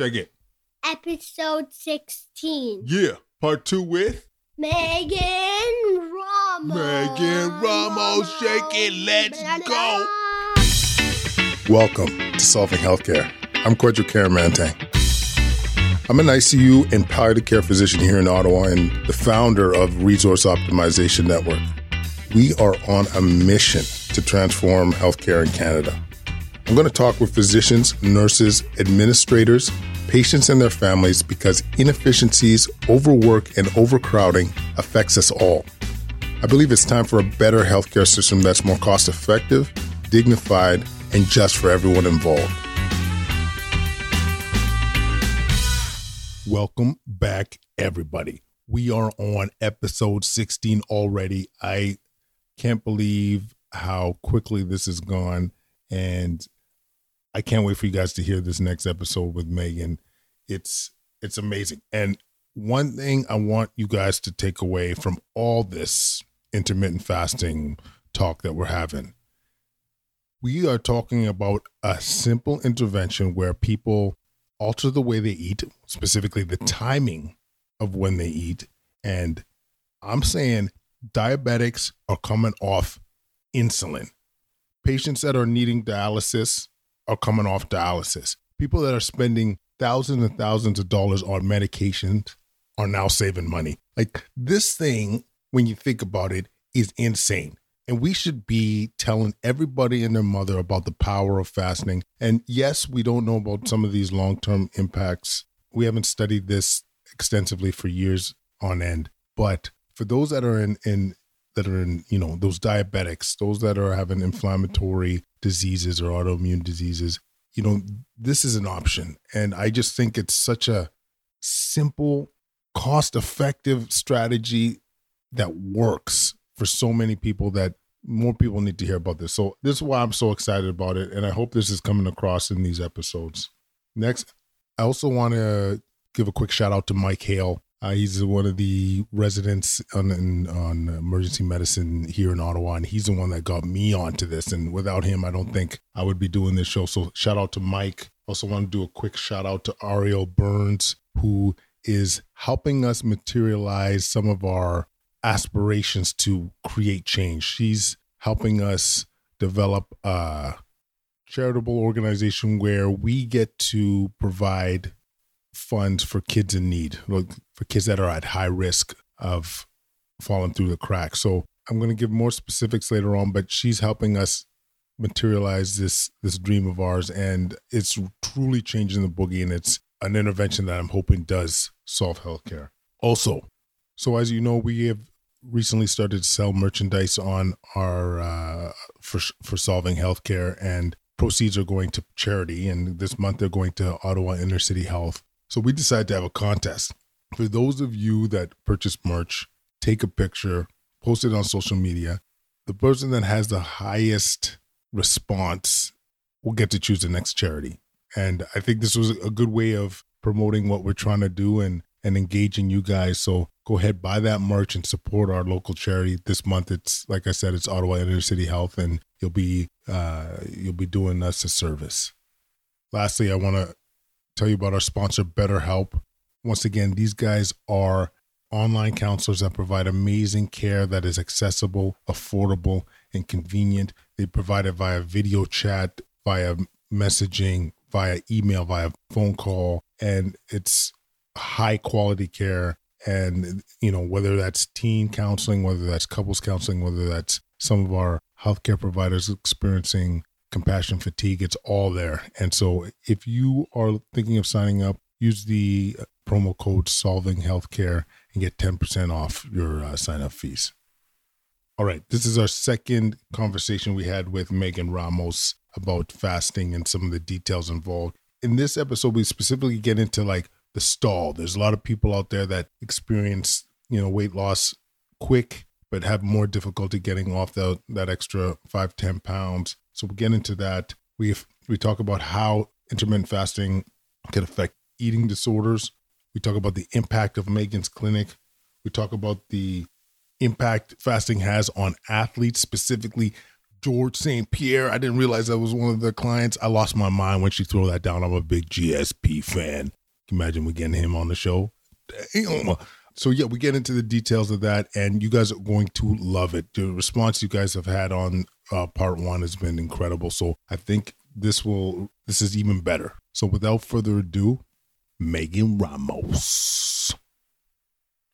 Check it. Episode 16. Yeah, part two with Megan Ramos. Megan Ramos. Shake it. Let's go. Welcome to Solving Healthcare. I'm Kwadwo Kyeremanteng. I'm an ICU and palliative care physician here in Ottawa and the founder of Resource Optimization Network. We are on a mission to transform healthcare in Canada. I'm going to talk with physicians, nurses, administrators, patients, and their families because inefficiencies, overwork, and overcrowding affects us all. I believe it's time for a better healthcare system that's more cost effective, dignified, and just for everyone involved. Welcome back, everybody. We are on episode 16 already. I can't believe how quickly this has gone. And I can't wait for you guys to hear this next episode with Megan. It's it's amazing. And one thing I want you guys to take away from all this intermittent fasting talk that we're having. We are talking about a simple intervention where people alter the way they eat, specifically the timing of when they eat. And I'm saying diabetics are coming off insulin. Patients that are needing dialysis are coming off dialysis. People that are spending thousands and thousands of dollars on medications are now saving money. Like this thing, when you think about it, is insane. And we should be telling everybody and their mother about the power of fasting. And yes, we don't know about some of these long term impacts. We haven't studied this extensively for years on end. But for those that are in, in that are in, you know, those diabetics, those that are having inflammatory diseases or autoimmune diseases, you know, this is an option. And I just think it's such a simple, cost effective strategy that works for so many people that more people need to hear about this. So this is why I'm so excited about it, and I hope this is coming across in these episodes. Next, I also want to give a quick shout out to Mike Hale. Uh, he's one of the residents on on emergency medicine here in Ottawa, and he's the one that got me onto this. And without him, I don't think I would be doing this show. So shout out to Mike. Also want to do a quick shout out to Ariel Burns, who is helping us materialize some of our aspirations to create change. She's helping us develop a charitable organization where we get to provide funds for kids in need, for kids that are at high risk of falling through the cracks. So I'm going to give more specifics later on, but she's helping us materialize this this dream of ours and it's truly changing the boogie and it's an intervention that I'm hoping does solve healthcare. Also, so as you know, we have recently started to sell merchandise on our uh, for for solving healthcare, and proceeds are going to charity. And this month they're going to Ottawa Inner City Health. So we decided to have a contest for those of you that purchase merch. Take a picture, post it on social media. The person that has the highest response will get to choose the next charity. And I think this was a good way of promoting what we're trying to do and and engaging you guys. So go ahead, buy that merch and support our local charity. This month, it's like I said, it's Ottawa Inner City Health, and you'll be uh, you'll be doing us a service. Lastly, I want to tell you about our sponsor, BetterHelp. Once again, these guys are online counselors that provide amazing care that is accessible, affordable, and convenient. They provide it via video chat, via messaging, via email, via phone call, and it's high quality care and you know whether that's teen counseling whether that's couples counseling whether that's some of our healthcare providers experiencing compassion fatigue it's all there and so if you are thinking of signing up use the promo code solving healthcare and get 10% off your uh, sign up fees all right this is our second conversation we had with megan ramos about fasting and some of the details involved in this episode we specifically get into like the stall. There's a lot of people out there that experience, you know, weight loss quick, but have more difficulty getting off the, that extra five, 10 pounds. So we get into that. We we talk about how intermittent fasting can affect eating disorders. We talk about the impact of Megan's clinic. We talk about the impact fasting has on athletes, specifically George St. Pierre. I didn't realize that was one of the clients. I lost my mind when she threw that down. I'm a big GSP fan. Imagine we getting him on the show? Damn. So yeah, we get into the details of that, and you guys are going to love it. The response you guys have had on uh, part one has been incredible. So I think this will this is even better. So without further ado, Megan Ramos.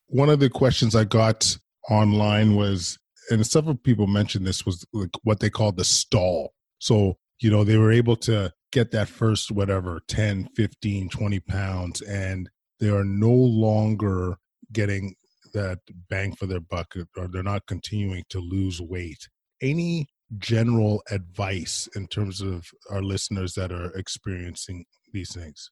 One of the questions I got online was, and several people mentioned this, was like what they call the stall. So, you know, they were able to get that first, whatever, 10, 15, 20 pounds, and they are no longer getting that bang for their buck or they're not continuing to lose weight. Any general advice in terms of our listeners that are experiencing these things?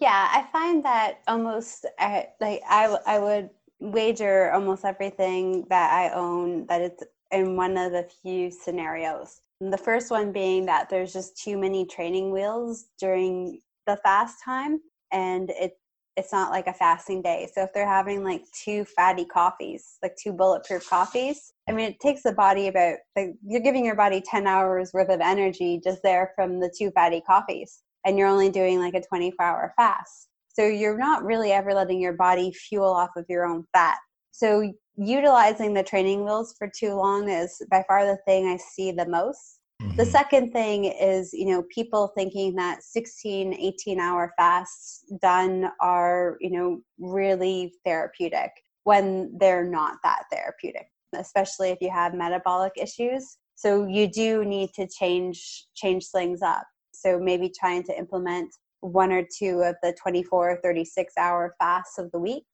Yeah, I find that almost uh, like I I would wager almost everything that I own that it's in one of the few scenarios. The first one being that there's just too many training wheels during the fast time and it it's not like a fasting day. So if they're having like two fatty coffees, like two bulletproof coffees, I mean, it takes the body about like you're giving your body 10 hours worth of energy just there from the two fatty coffees, and you're only doing like a 24 hour fast. So you're not really ever letting your body fuel off of your own fat. So utilizing the training wheels for too long is by far the thing I see the most Mm-hmm. The second thing is, you know, people thinking that 16, 18 hour fasts done are, you know, really therapeutic when they're not that therapeutic, especially if you have metabolic issues. So you do need to change change things up. So maybe trying to implement one or two of the 24 or 36 hour fasts of the week.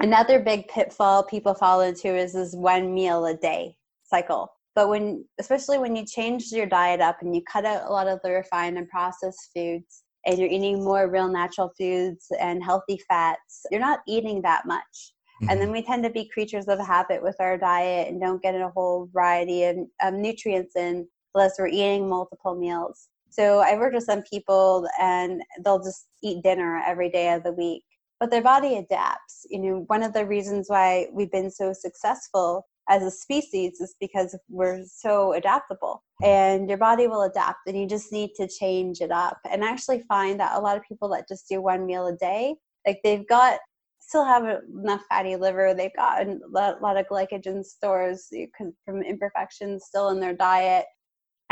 Another big pitfall people fall into is this one meal a day cycle but when especially when you change your diet up and you cut out a lot of the refined and processed foods and you're eating more real natural foods and healthy fats you're not eating that much mm-hmm. and then mm-hmm. we tend to be creatures of habit with our diet and don't get a whole variety of um, nutrients in unless we're eating multiple meals so i work with some people and they'll just eat dinner every day of the week but their body adapts. You know one of the reasons why we've been so successful as a species is because we're so adaptable and your body will adapt and you just need to change it up. And I actually find that a lot of people that just do one meal a day like they've got still have enough fatty liver. They've got a lot of glycogen stores from imperfections still in their diet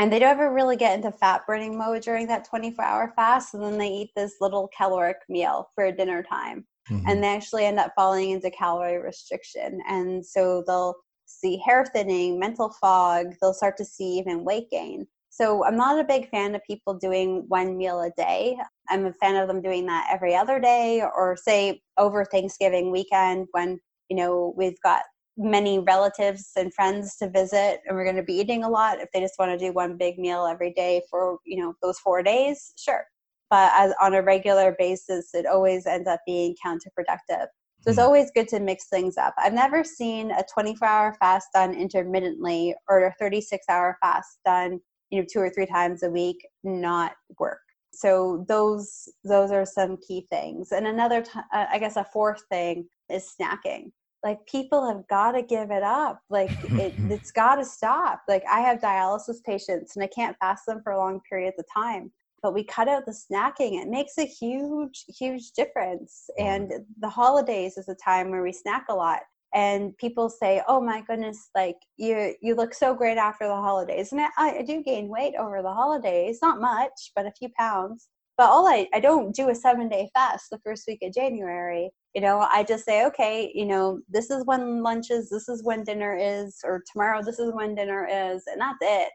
and they don't ever really get into fat burning mode during that 24 hour fast and then they eat this little caloric meal for dinner time mm-hmm. and they actually end up falling into calorie restriction and so they'll see hair thinning, mental fog, they'll start to see even weight gain. So I'm not a big fan of people doing one meal a day. I'm a fan of them doing that every other day or say over Thanksgiving weekend when, you know, we've got many relatives and friends to visit and we're going to be eating a lot if they just want to do one big meal every day for, you know, those 4 days, sure. But as on a regular basis it always ends up being counterproductive. So it's hmm. always good to mix things up. I've never seen a 24 hour fast done intermittently or a 36 hour fast done, you know, two or three times a week not work. So those those are some key things. And another, t- uh, I guess, a fourth thing is snacking. Like people have got to give it up. Like it, it's got to stop. Like I have dialysis patients, and I can't fast them for long periods of time but we cut out the snacking. It makes a huge huge difference. Mm. And the holidays is a time where we snack a lot. And people say oh my goodness like you you look so great after the holidays. And I, I do gain weight over the holidays not much but a few pounds but all I, I don't do a seven day fast the first week of january you know i just say okay you know this is when lunch is this is when dinner is or tomorrow this is when dinner is and that's it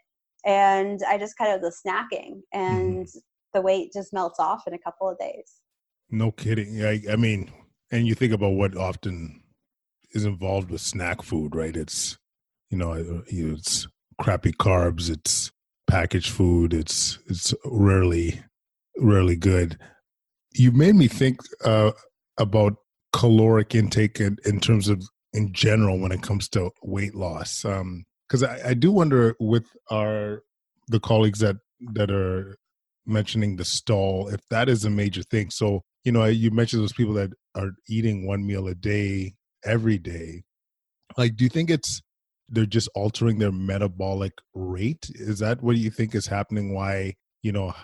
and I just kind of the snacking mm-hmm. and mm-hmm. the weight just melts off in a couple of days. No kidding. I, I mean, and you think about what often is involved with snack food, right? It's you know, it's crappy carbs, it's packaged food, it's it's rarely rarely good. You made me think uh, about caloric intake in, in terms of in general when it comes to weight loss. Um, because I, I do wonder with our the colleagues that that are mentioning the stall if that is a major thing so you know you mentioned those people that are eating one meal a day every day like do you think it's they're just altering their metabolic rate. Is that what you think is happening? Why you know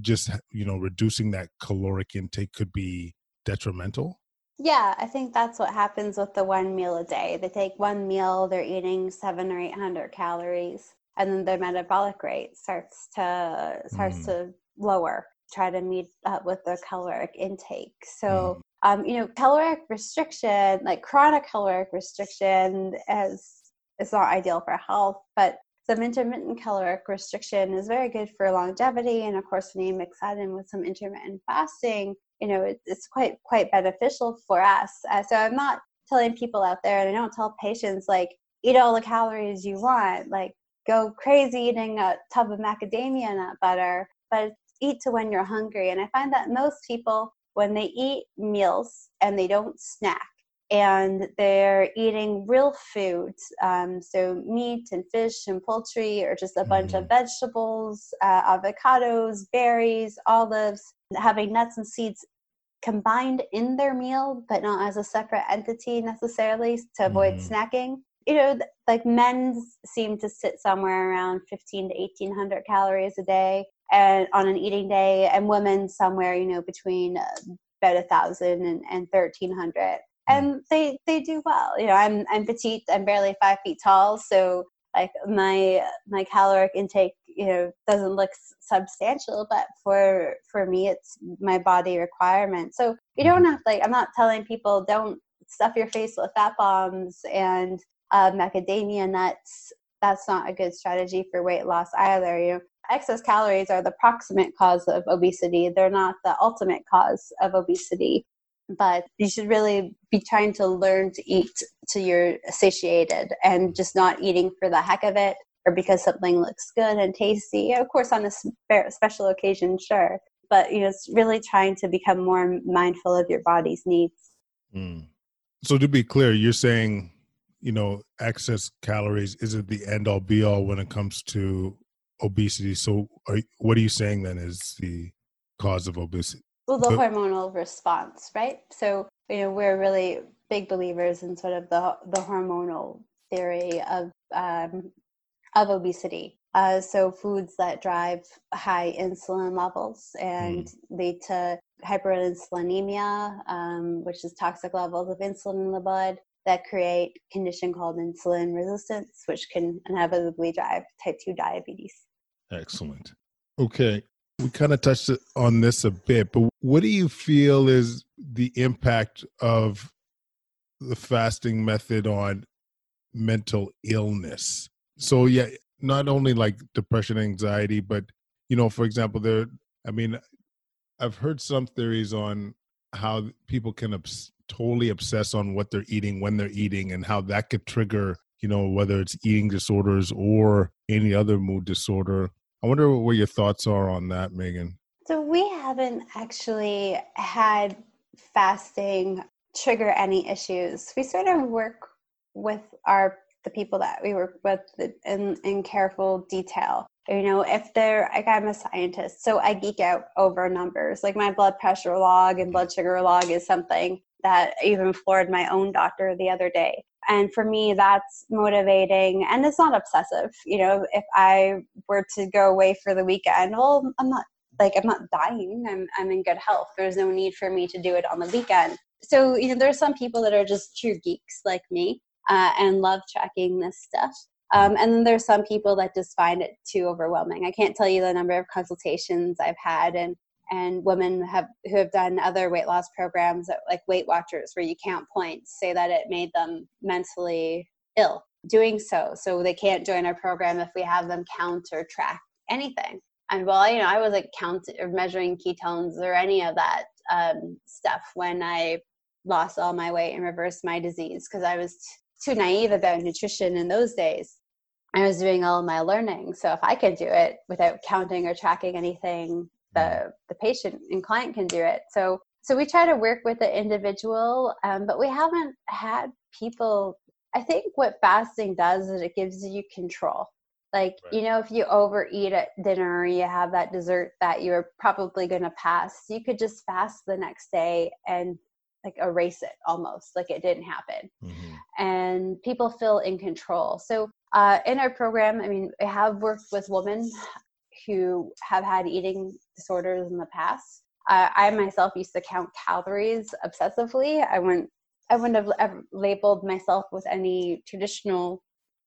just you know reducing that caloric intake could be detrimental? Yeah, I think that's what happens with the one meal a day. They take one meal, they're eating seven or eight hundred calories, and then their metabolic rate starts to starts mm. to lower. Try to meet up with their caloric intake. So, mm. um, you know, caloric restriction, like chronic caloric restriction, is is not ideal for health, but some intermittent caloric restriction is very good for longevity. And of course, when you mix that in with some intermittent fasting, you know, it, it's quite quite beneficial for us. Uh, so I'm not telling people out there, and I don't tell patients like eat all the calories you want, like go crazy eating a tub of macadamia nut butter, but eat to when you're hungry. And I find that most people, when they eat meals and they don't snack, and they're eating real foods, um, so meat and fish and poultry, or just a bunch mm-hmm. of vegetables, uh, avocados, berries, olives, having nuts and seeds combined in their meal, but not as a separate entity necessarily to avoid mm-hmm. snacking. You know, like men seem to sit somewhere around 15 to 1800 calories a day and on an eating day, and women somewhere, you know, between uh, about a thousand and, and 1300 and they they do well. You know, I'm I'm petite. I'm barely five feet tall, so like my my caloric intake you know doesn't look substantial but for for me it's my body requirement so you don't mm-hmm. have like i'm not telling people don't stuff your face with fat bombs and uh, macadamia nuts that's not a good strategy for weight loss either you know excess calories are the proximate cause of obesity they're not the ultimate cause of obesity but you should really be trying to learn to eat till you're satiated and just not eating for the heck of it or because something looks good and tasty. Of course, on a special occasion, sure, but you know, it's really trying to become more mindful of your body's needs. Mm. So, to be clear, you're saying, you know, excess calories isn't the end all be all when it comes to obesity. So, are, what are you saying then is the cause of obesity? Well the hormonal response right? So you know we're really big believers in sort of the the hormonal theory of um, of obesity. Uh, so foods that drive high insulin levels and mm. lead to hyperinsulinemia um, which is toxic levels of insulin in the blood that create condition called insulin resistance which can inevitably drive type 2 diabetes. Excellent. Okay we kind of touched on this a bit, but what do you feel is the impact of the fasting method on mental illness? So, yeah, not only like depression, anxiety, but you know, for example, there. I mean, I've heard some theories on how people can obs- totally obsess on what they're eating when they're eating, and how that could trigger, you know, whether it's eating disorders or any other mood disorder. I wonder what your thoughts are on that, Megan. So we haven't actually had fasting trigger any issues. We sort of work with our the people that we work with in, in careful detail. You know, if they're like I'm a scientist, so I geek out over numbers. Like my blood pressure log and mm. blood sugar log is something that even floored my own doctor the other day and for me that's motivating and it's not obsessive you know if i were to go away for the weekend well i'm not like i'm not dying i'm, I'm in good health there's no need for me to do it on the weekend. So you know there's some people that are just true geeks like me uh, and love tracking this stuff um, and then there's some people that just find it too overwhelming. I can't tell you the number of consultations i've had and and women have who have done other weight loss programs like weight watchers where you count points say that it made them mentally ill doing so. So they can't join our program if we have them count or track anything. And well you know i wasn't counting or measuring ketones or any of that um, stuff when i lost all my weight and reversed my disease because i was t- too naive about nutrition in those days. I was doing all my learning. So if i can do it without counting or tracking anything the the patient and client can do it. So so we try to work with the individual um, but we haven't had people i think what fasting does is it gives you control. Like right. you know if you overeat at dinner or you have that dessert that you're probably going to pass you could just fast the next day and like erase it almost like it didn't happen. Mm-hmm. and people feel in control. So uh, in our program i mean i have worked with women who have had eating disorders in the past. Uh, i myself used to count calories obsessively. I wouldn't i wouldn't have labeled myself with any traditional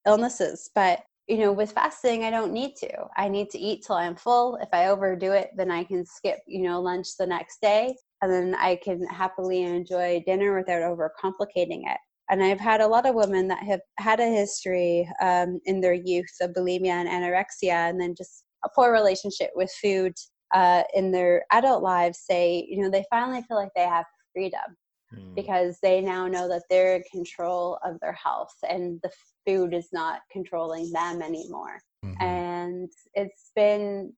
illnesses but you know with fasting i don't need to. I need to eat till i'm full. If i overdo it then i can skip you know lunch the next day and then i can happily enjoy dinner without overcomplicating it. And i've had a lot of women that have had a history um, in their youth of bulimia and anorexia and then just a poor relationship with food uh, in their adult lives say you know they finally feel like they have freedom Mm-hmm. because they now know that they're in control of their health and the food is not controlling them anymore. Mhm. And it's been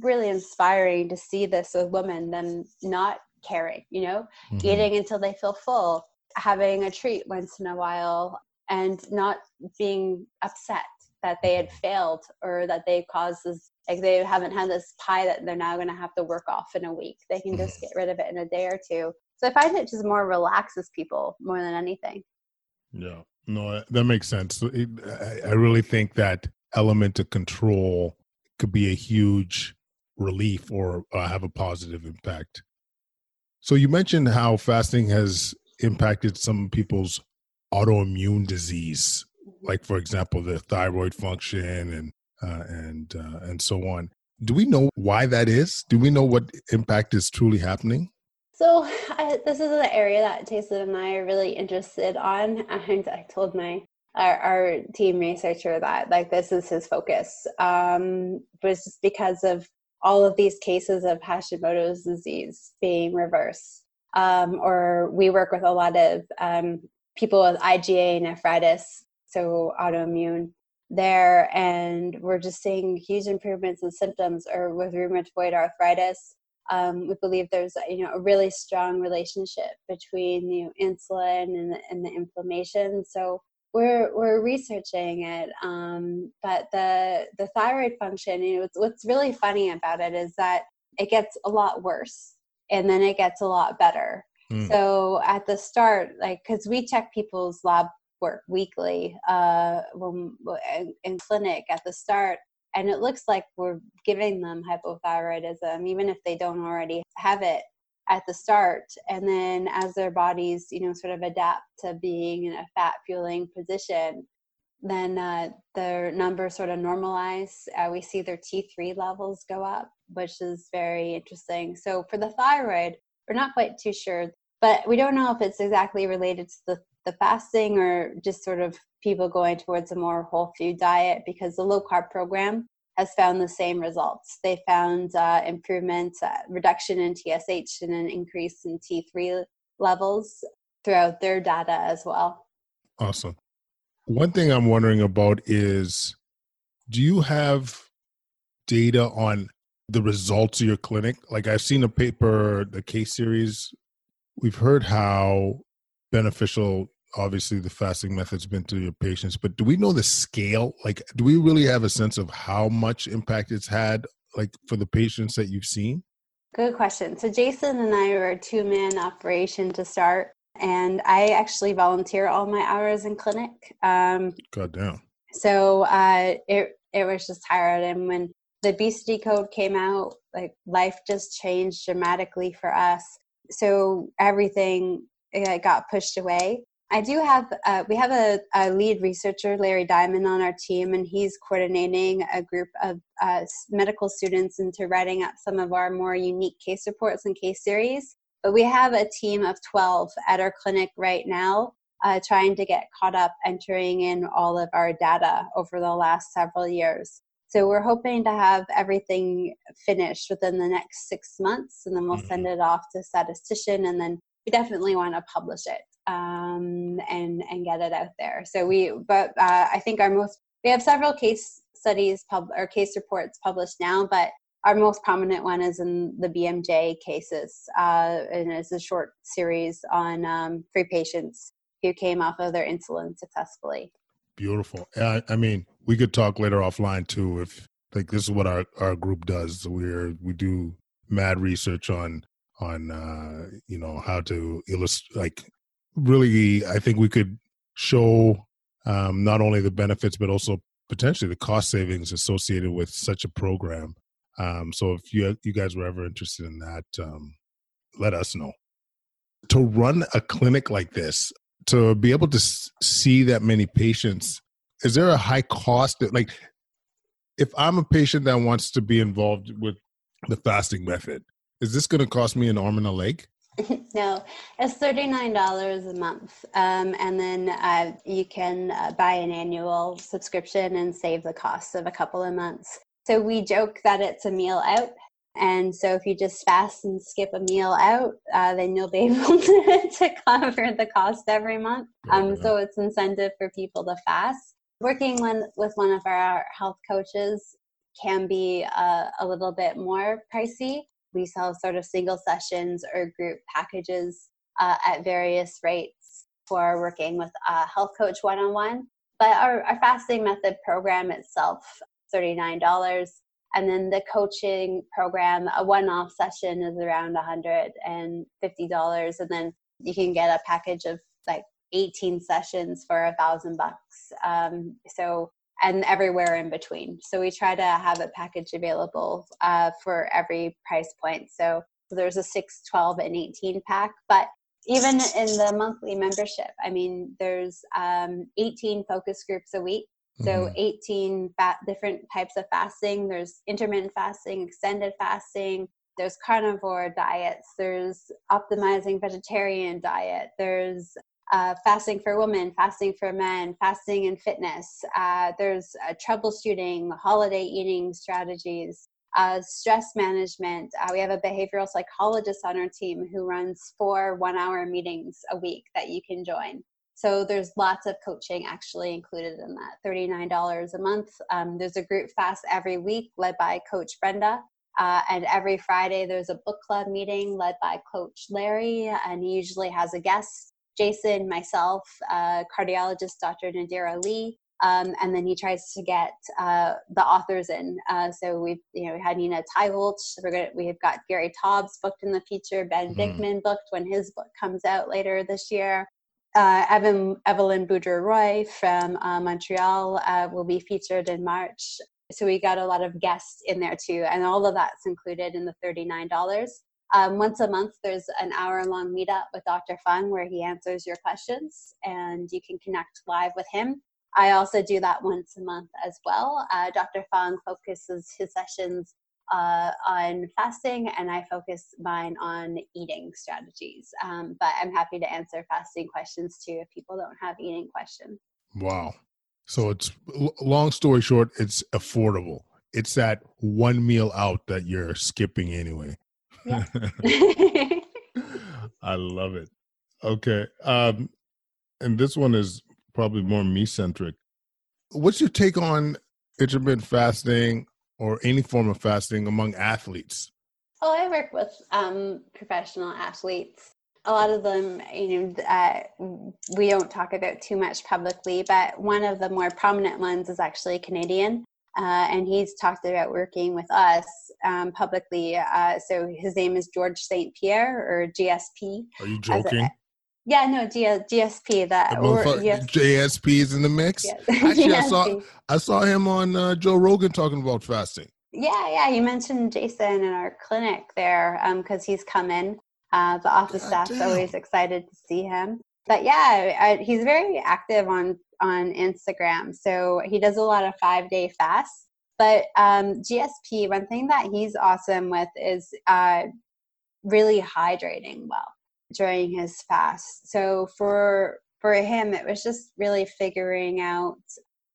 really inspiring to see this with women, them not caring, you know, Mhm. eating until they feel full, having a treat once in a while, and not being upset that they had failed or that they caused this like they haven't had this pie that they're now going to have to work off in a week they can just get rid of it in a day or two so i find it just more relaxes people more than anything Yeah, no, that makes sense. It, I, I really think that element of control could be a huge relief or uh, have a positive impact. So you mentioned how fasting has impacted some people's autoimmune disease, like for example, the thyroid function and uh, and uh, and so on. Do we know why that is? Do we know what impact is truly happening? So I, this is an area that Jason and I are really interested on, and I told my our, our team researcher that like this is his focus, um, was just because of all of these cases of Hashimoto's disease being reversed. Um, or we work with a lot of um, people with IgA nephritis, so autoimmune there, and we're just seeing huge improvements in symptoms. Or with rheumatoid arthritis, um, we believe there's you know a really strong relationship between you know, insulin and the, and the inflammation. So we're we're researching it, um, but the the thyroid function, you know, what's, what's really funny about it is that it gets a lot worse and then it gets a lot better. Mm. So at the start, like because we check people's lab work weekly uh, when, in, in clinic at the start, and it looks like we're giving them hypothyroidism even if they don't already have it at the start. And then as their bodies you know sort of adapt to being in a fat fueling position then uh, their numbers sort of normalize. Uh, we see their t3 levels go up which is very interesting. So for the thyroid we're not quite too sure but we don't know if it's exactly related to the, the fasting or just sort of people going towards a more whole food diet because the low carb program has found the same results. They found uh, improvements, uh, reduction in TSH, and an increase in T3 levels throughout their data as well. Awesome. One thing I'm wondering about is do you have data on the results of your clinic? Like I've seen a paper, the case series, we've heard how beneficial obviously the fasting method's been to your patients, but do we know the scale? Like do we really have a sense of how much impact it's had like for the patients that you've seen? Good question. So Jason and I were a two-man operation to start, and I actually volunteer all my hours in clinic. Um, God damn. so uh, it it was just hard, and when the obesity code came out, like life just changed dramatically for us. So everything uh, got pushed away. I do have uh, we have a, a, lead researcher, Larry Diamond, on our team, and he's coordinating a group of uh, medical students into writing up some of our more unique case reports and case series. But we have a team of 12 at our clinic right now, uh, trying to get caught up, entering in all of our data over the last several years. So we're hoping to have everything finished within the next six months, and then we'll send it off to statistician, and then we definitely want to publish it um, and and get it out there. So we, but uh, I think our most we have several case studies pub or case reports published now, but our most prominent one is in the BMJ cases, uh, and it's a short series on um, three patients who came off of their insulin successfully. Beautiful. I, I mean, we could talk later offline too. If like this is what our our group does. We're we do mad research on on uh, you know how to illustrate. Like, really, I think we could show um, not only the benefits but also potentially the cost savings associated with such a program. Um, so if you you guys were ever interested in that, um, let us know. To run a clinic like this, to be able to see that many patients, is there a high cost? That, like, if I'm a patient that wants to be involved with the fasting method, is this going to cost me an arm and a leg? no, it's $39 a month. Um, and then uh, you can uh, buy an annual subscription and save the cost of a couple of months. So we joke that it's a meal out. And so if you just fast and skip a meal out, uh, then you'll be able to, to cover the cost every month. Um, so it's incentive for people to fast. Working one, with one of our health coaches can be uh, a little bit more pricey we sell sort of single sessions or group packages uh, at various rates for working with a health coach one on one. But our, our fasting method program itself, $39. And then the coaching program, a one off session is around $150. And then you can get a package of like 18 sessions for a thousand bucks. Um, so and everywhere in between. So we try to have a package available uh, for every price point. So, so there's a 6, 12, and 18 pack. But even in the monthly membership, I mean, there's um, 18 focus groups a week. So mm-hmm. 18 fat, different types of fasting. There's intermittent fasting, extended fasting. There's carnivore diets. There's optimizing vegetarian diet. There's uh, fasting for women, fasting for men, fasting and fitness. Uh, there's uh, troubleshooting, holiday eating strategies, uh, stress management. Uh, we have a behavioral psychologist on our team who runs four one hour meetings a week that you can join. So there's lots of coaching actually included in that $39 a month. Um, there's a group fast every week led by Coach Brenda. Uh, and every Friday, there's a book club meeting led by Coach Larry, and he usually has a guest Jason, myself, uh, cardiologist Dr. Nadir Ali, um, and then he tries to get uh, the authors in. Uh, so we've you know we had Nina Teicholz. We're gonna we have got Gary Taubes booked in the future. Ben mm. Booked when his book comes out later this year. Uh, Evan Evelyne Bourdua-Roy from uh, Montreal uh, will be featured in March. So we got a lot of guests in there too, and all of that's included in the thirty nine dollars. Um, once a month, there's an hour long meetup with Dr. Fung where he answers your questions and you can connect live with him. I also do that once a month as well. Uh, Dr. Fung focuses his sessions uh, on fasting, and I focus mine on eating strategies. Um, but I'm happy to answer fasting questions too if people don't have eating questions. Wow. So it's long story short, it's affordable. It's that one meal out that you're skipping anyway. I love it. Okay. Um, and this one is probably more me centric. What's your take on intermittent fasting or any form of fasting among athletes? Oh, I work with um, professional athletes. A lot of them, you know, uh, we don't talk about too much publicly, but one of the more prominent ones is actually Canadian. Uh, and he's talked about working with us um, publicly. Uh, so his name is George St. Pierre or GSP. Are you joking? A, yeah, no, G- GSP. That or, JSP is in the mix. Yes. Actually, I saw I saw him on uh, Joe Rogan talking about fasting. Yeah, yeah. You mentioned Jason in our clinic there because um, he's come in. Uh, the office God staff's damn. always excited to see him. But yeah, I, he's very active on on Instagram. So he does a lot of five day fasts. But um, GSP, one thing that he's awesome with is uh, really hydrating well during his fast. So for for him, it was just really figuring out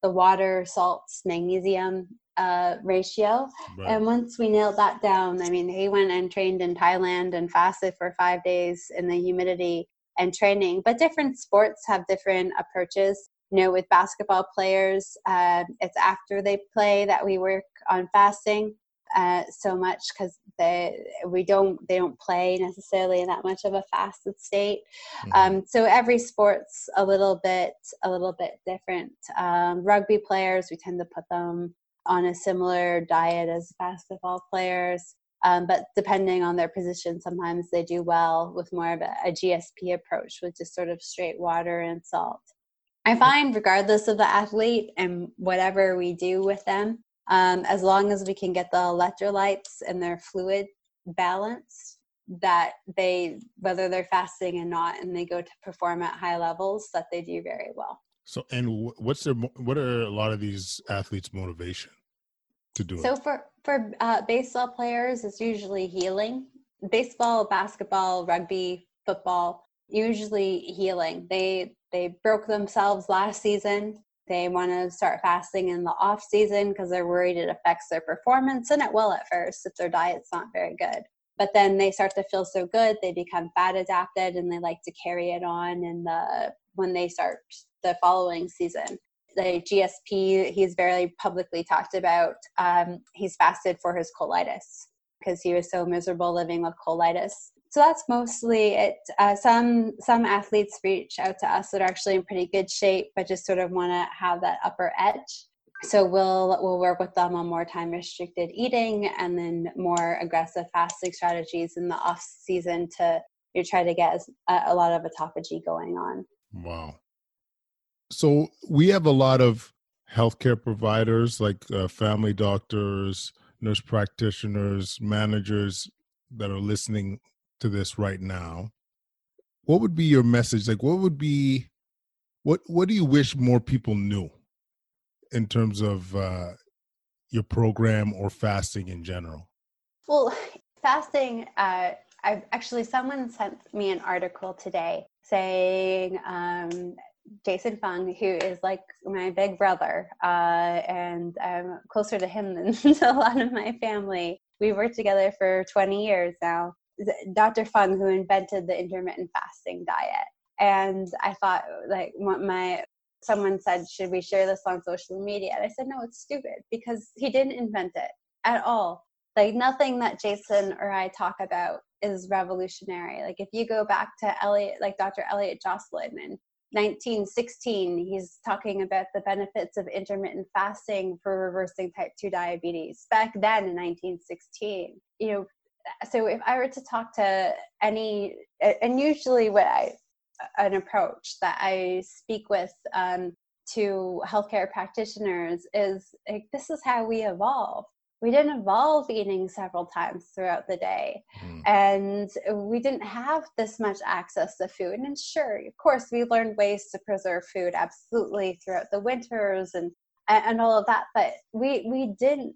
the water, salts, magnesium uh, ratio. Right. And once we nailed that down, I mean, he went and trained in Thailand and fasted for five days in the humidity and training. But different sports have different approaches you know with basketball players uh, it's after they play that we work on fasting uh, so much because they we don't they don't play necessarily in that much of a fasted state mm-hmm. um, so every sport's a little bit a little bit different um, rugby players we tend to put them on a similar diet as basketball players Um, but depending on their position, sometimes they do well with more of a, a GSP approach, with just sort of straight water and salt. I find, regardless of the athlete and whatever we do with them, um, as long as we can get the electrolytes and their fluid balance, that they, whether they're fasting and not, and they go to perform at high levels, that they do very well. So, and what's their what are a lot of these athletes' motivation to do so it? So for for uh, baseball players, it's usually healing. Baseball, basketball, rugby, football, usually healing. They they broke themselves last season. They want to start fasting in the off season because they're worried it affects their performance, and it will at first if their diet's not very good. But then they start to feel so good, they become fat adapted, and they like to carry it on in the when they start the following season. The GSP, he's very publicly talked about. Um, he's fasted for his colitis because he was so miserable living with colitis. So that's mostly it. Uh, some some athletes reach out to us that are actually in pretty good shape, but just sort of want to have that upper edge. So we'll we'll work with them on more time restricted eating and then more aggressive fasting strategies in the off season to you try to get a, a lot of autophagy going on. Wow. So we have a lot of healthcare providers like uh, family doctors, nurse practitioners, managers that are listening to this right now. What would be your message? Like, what would be, what what do you wish more people knew in terms of uh, your program or fasting in general? Well, fasting. Uh, I've actually someone sent me an article today saying um, Jason Fung, who is like my big brother, uh, and I'm closer to him than to a lot of my family. We've worked together for 20 years now. Dr. Fung, who invented the intermittent fasting diet, and I thought like my someone said, "Should we share this on social media?" And I said, "No, it's stupid because he didn't invent it at all. Like nothing that Jason or I talk about is revolutionary. Like if you go back to Elliott, like Dr. Elliott Joslin in 1916 he's talking about the benefits of intermittent fasting for reversing type 2 diabetes back then in 1916 you know so if i were to talk to any and usually what i an approach that i speak with um, to healthcare practitioners is like this is how we evolve. We didn't evolve eating several times throughout the day. Mm. and we didn't have this much access to food. And sure of course we learned ways to preserve food absolutely throughout the winters and and all of that but we we didn't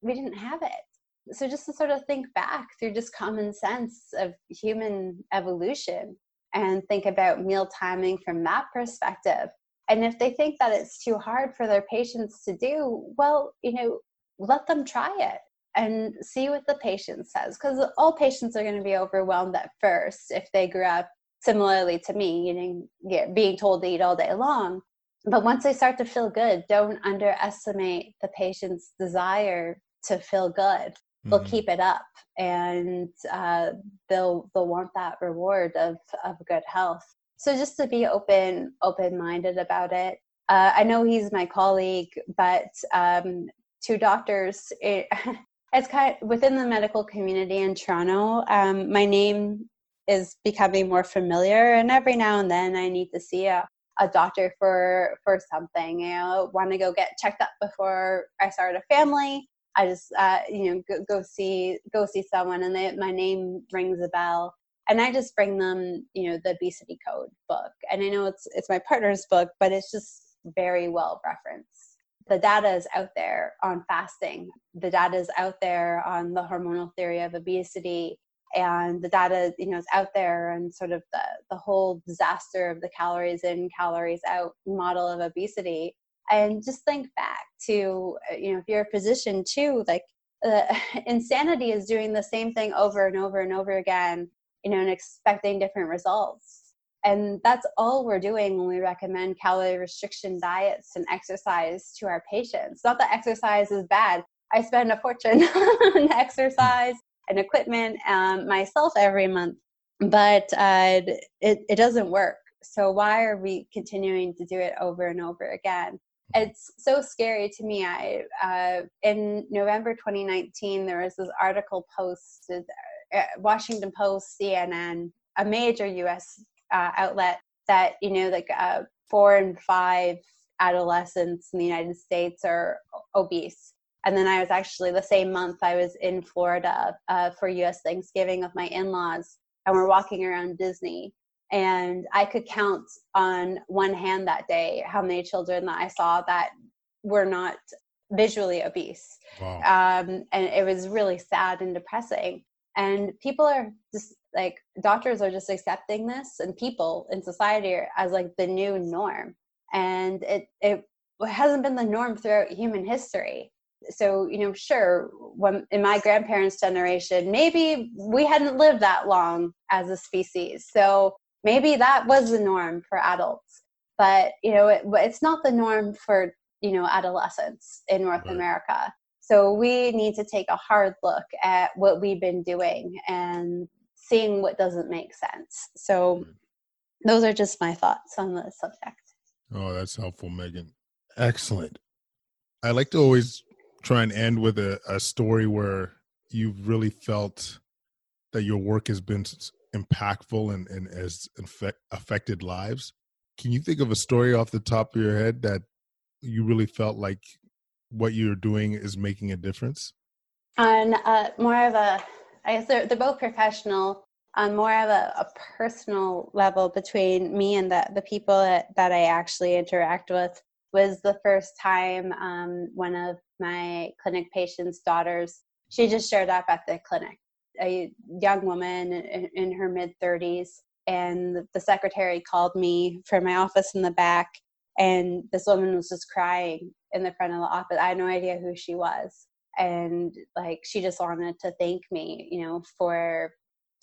we didn't have it so just to sort of think back through just common sense of human evolution and think about meal timing from that perspective. And if they think that it's too hard for their patients to do well you know let them try it and see what the patient says because all patients are going to be overwhelmed at first if they grew up similarly to me eating yeah, being told to eat all day long. But once they start to feel good don't underestimate the patient's desire to feel good they'll mm-hmm. keep it up and uh, they'll they'll want that reward of of good health so just to be open open minded about it uh, I know he's my colleague, but um, to doctors, it, it's kind of within the medical community in Toronto. Um, my name is becoming more familiar, and every now and then I need to see a, a doctor for for something. You know, want to go get checked up before I start a family. I just uh, you know go, go see go see someone, and they, my name rings a bell and I just bring them, you know, the obesity code book. And I know it's it's my partner's book, but it's just very well referenced the data is out there on fasting. The data is out there on the hormonal theory of obesity. And the data, you know, is out there and sort of the, the whole disaster of the calories in, calories out model of obesity. And just think back to, you know, if you're a physician too, like uh, insanity is doing the same thing over and over and over again, you know, and expecting different results and that's all we're doing when we recommend calorie restriction diets and exercise to our patients. Not that exercise is bad. I spend a fortune on exercise and equipment um, myself every month, but uh, it, it doesn't work. So why are we continuing to do it over and over again? It's so scary to me. I uh, in November 2019, there was this article posted, uh, Washington Post, CNN, a major U.S. Uh, outlet that you know, like uh, four and five adolescents in the United States are obese. And then I was actually the same month I was in Florida uh, for U.S. Thanksgiving with my in-laws, and we're walking around Disney, and I could count on one hand that day how many children that I saw that were not visually obese. Wow. Um, and it was really sad and depressing. And people are just like, doctors are just accepting this, and people in society as like the new norm. And it, it hasn't been the norm throughout human history so you know sure when in my grandparents generation maybe we hadn't lived that long as a species so maybe that was the norm for adults but you know it, it's not the norm for you know adolescents in north right. america. So we need to take a hard look at what we've been doing and seeing what doesn't make sense. So mm-hmm. those are just my thoughts on the subject. Oh that's helpful megan. Excellent. I like to always try and end with a, a story where you've really felt that your work has been impactful and, and has infect, affected lives. Can you think of a story off the top of your head that you really felt like what you're doing is making a difference? On uh, more of a, I guess they're, they're both professional, on more of a, a, personal level between me and the, the people that, that I actually interact with was the first time um, one of my clinic patient's daughters, she just showed up at the clinic a young woman in, in her mid 30s and the secretary called me from my office in the back and this woman was just crying in the front of the office. I had no idea who she was. And like she just wanted to thank me you know for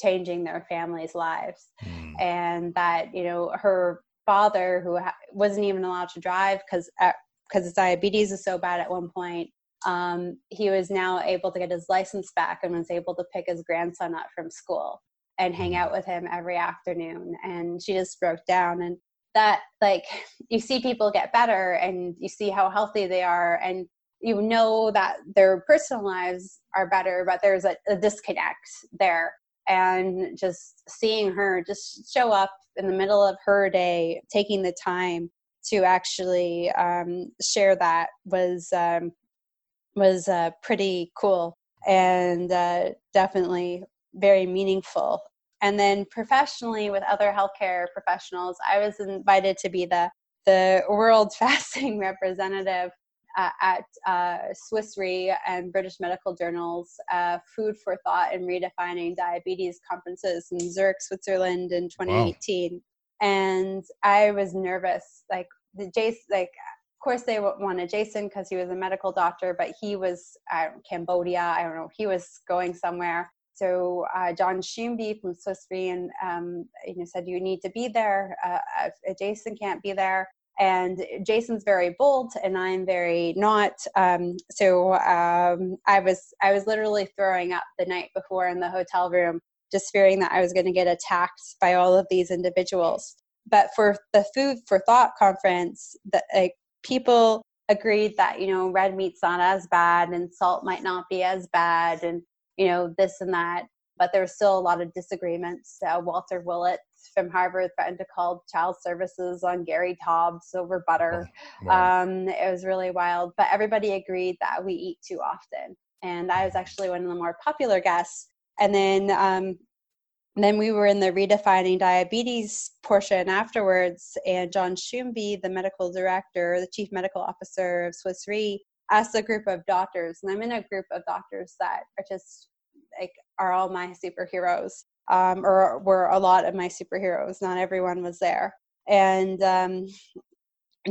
changing their family's lives. Mm. and that you know her father who ha- wasn't even allowed to drive because because uh, his diabetes is so bad at one point um, he was now able to get his license back and was able to pick his grandson up from school and hang mm. out with him every afternoon. And she just broke down. And that, like, you see people get better and you see how healthy they are, and you know that their personal lives are better, but there's a, a disconnect there. And just seeing her just show up in the middle of her day, taking the time to actually um, share that was um, was uh, pretty cool and uh, definitely very meaningful. And then professionally, with other healthcare professionals, I was invited to be the the world fasting representative uh, at uh, Swiss Re and British Medical Journal's uh, Food for Thought and Redefining Diabetes conferences in Zurich, Switzerland in 2018. Wow. And I was nervous, like the Jace, like course, they wanted Jason because he was a medical doctor, but he was at Cambodia. I don't know. He was going somewhere. So uh, John Schoonbee from Swiss Re and um, you know said you need to be there. Uh, Jason can't be there, and Jason's very bold, and I'm very not. Um, so um, I was I was literally throwing up the night before in the hotel room, just fearing that I was going to get attacked by all of these individuals. But for the Food for Thought conference, that like people agreed that you know red meat's not as bad and salt might not be as bad and you know this and that but there was still a lot of disagreements. Uh, walter willett from harvard threatened to call child services on gary taubes over butter. Oh, wow. um, it was really wild but everybody agreed that we eat too often. And i was actually one of the more popular guests. And then um, then we were in the redefining diabetes portion afterwards, and John Schoonbee, the medical director, the chief medical officer of Swiss Re, asked a group of doctors, and I'm in a group of doctors that are just like are all my superheroes, um, or were a lot of my superheroes. Not everyone was there, and um,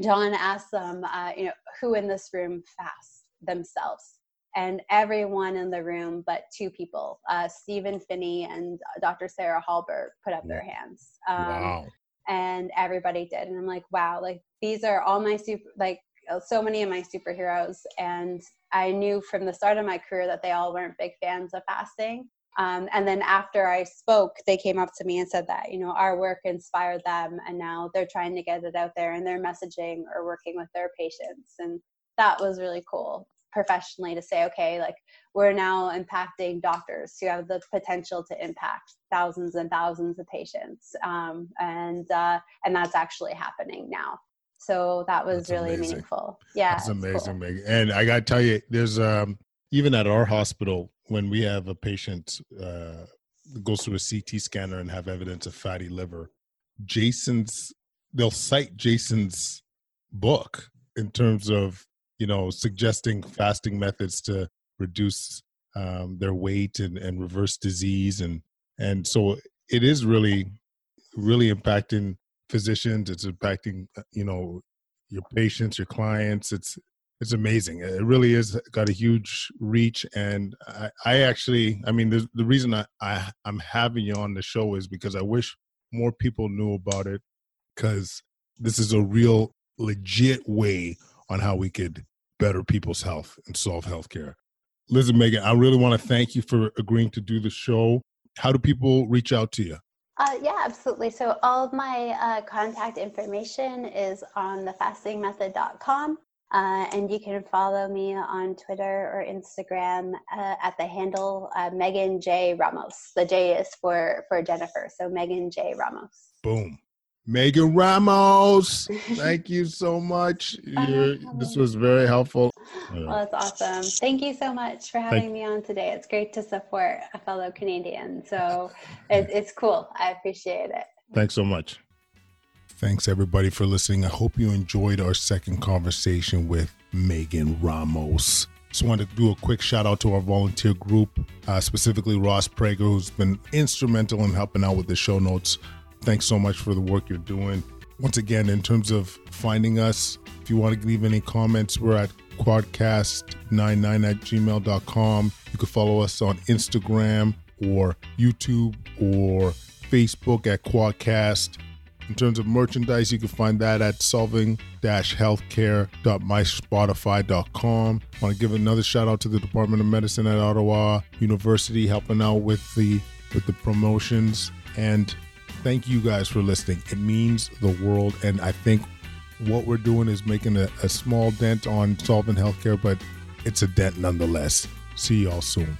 John asked them, uh, you know, who in this room fasts themselves and everyone in the room but two people, uh, Stephen Phinney and Dr. Sarah Hallberg, put up their hands. Um, wow. And everybody did. And I'm like, wow, like these are all my super, like uh, so many of my superheroes. And I knew from the start of my career that they all weren't big fans of fasting. Um, and then after I spoke, they came up to me and said that, you know, our work inspired them and now they're trying to get it out there and they're messaging or working with their patients. And that was really cool professionally to say, okay, like we're now impacting doctors who have the potential to impact thousands and thousands of patients. Um, and, uh, and that's actually happening now. So that was That's really amazing. meaningful. Yeah. That's it's amazing, cool. And I got to tell you, there's um even at our hospital when we have a patient uh goes through a CT scanner and have evidence of fatty liver, Jason's they'll cite Jason's book in terms of you know suggesting fasting methods to reduce um, their weight and, and reverse disease and and so it is really really impacting physicians it's impacting uh, you know your patients your clients it's it's amazing it really is got a huge reach and i, I actually i mean the, the reason I, I i'm having you on the show is because i wish more people knew about it because this is a real legit way on how we could better people's health and solve healthcare liz and megan i really want to thank you for agreeing to do the show how do people reach out to you Uh, yeah, absolutely. So all of my uh, contact information is on thefastingmethod.com. Uh, and you can follow me on Twitter or Instagram uh, at the handle uh, Megan J Ramos. The J is for for Jennifer, so Megan J Ramos. boom megan ramos thank you so much You're, this was very helpful Well, that's awesome. Thank you so much for having me on today. It's great to support a fellow Canadian. So it, it's cool. I appreciate it. Thanks so much. Thanks everybody for listening. I hope you enjoyed our second conversation with Megan Ramos. Just wanted to do a quick shout out to our volunteer group, uh, specifically Ross Prager, who's been instrumental in helping out with the show notes. Thanks so much for the work you're doing. Once again, in terms of finding us, if you want to leave any comments, we're at quadcast99 at gmail.com. You can follow us on Instagram or YouTube or Facebook at Quadcast. In terms of merchandise, you can find that at solving-healthcare.myshopify.com. I want to give another shout out to the Department of Medicine at Ottawa University helping out with the with the promotions and thank you guys for listening. It means the world and I think what we're doing is making a, a small dent on solving healthcare, but it's a dent nonetheless. See y'all soon.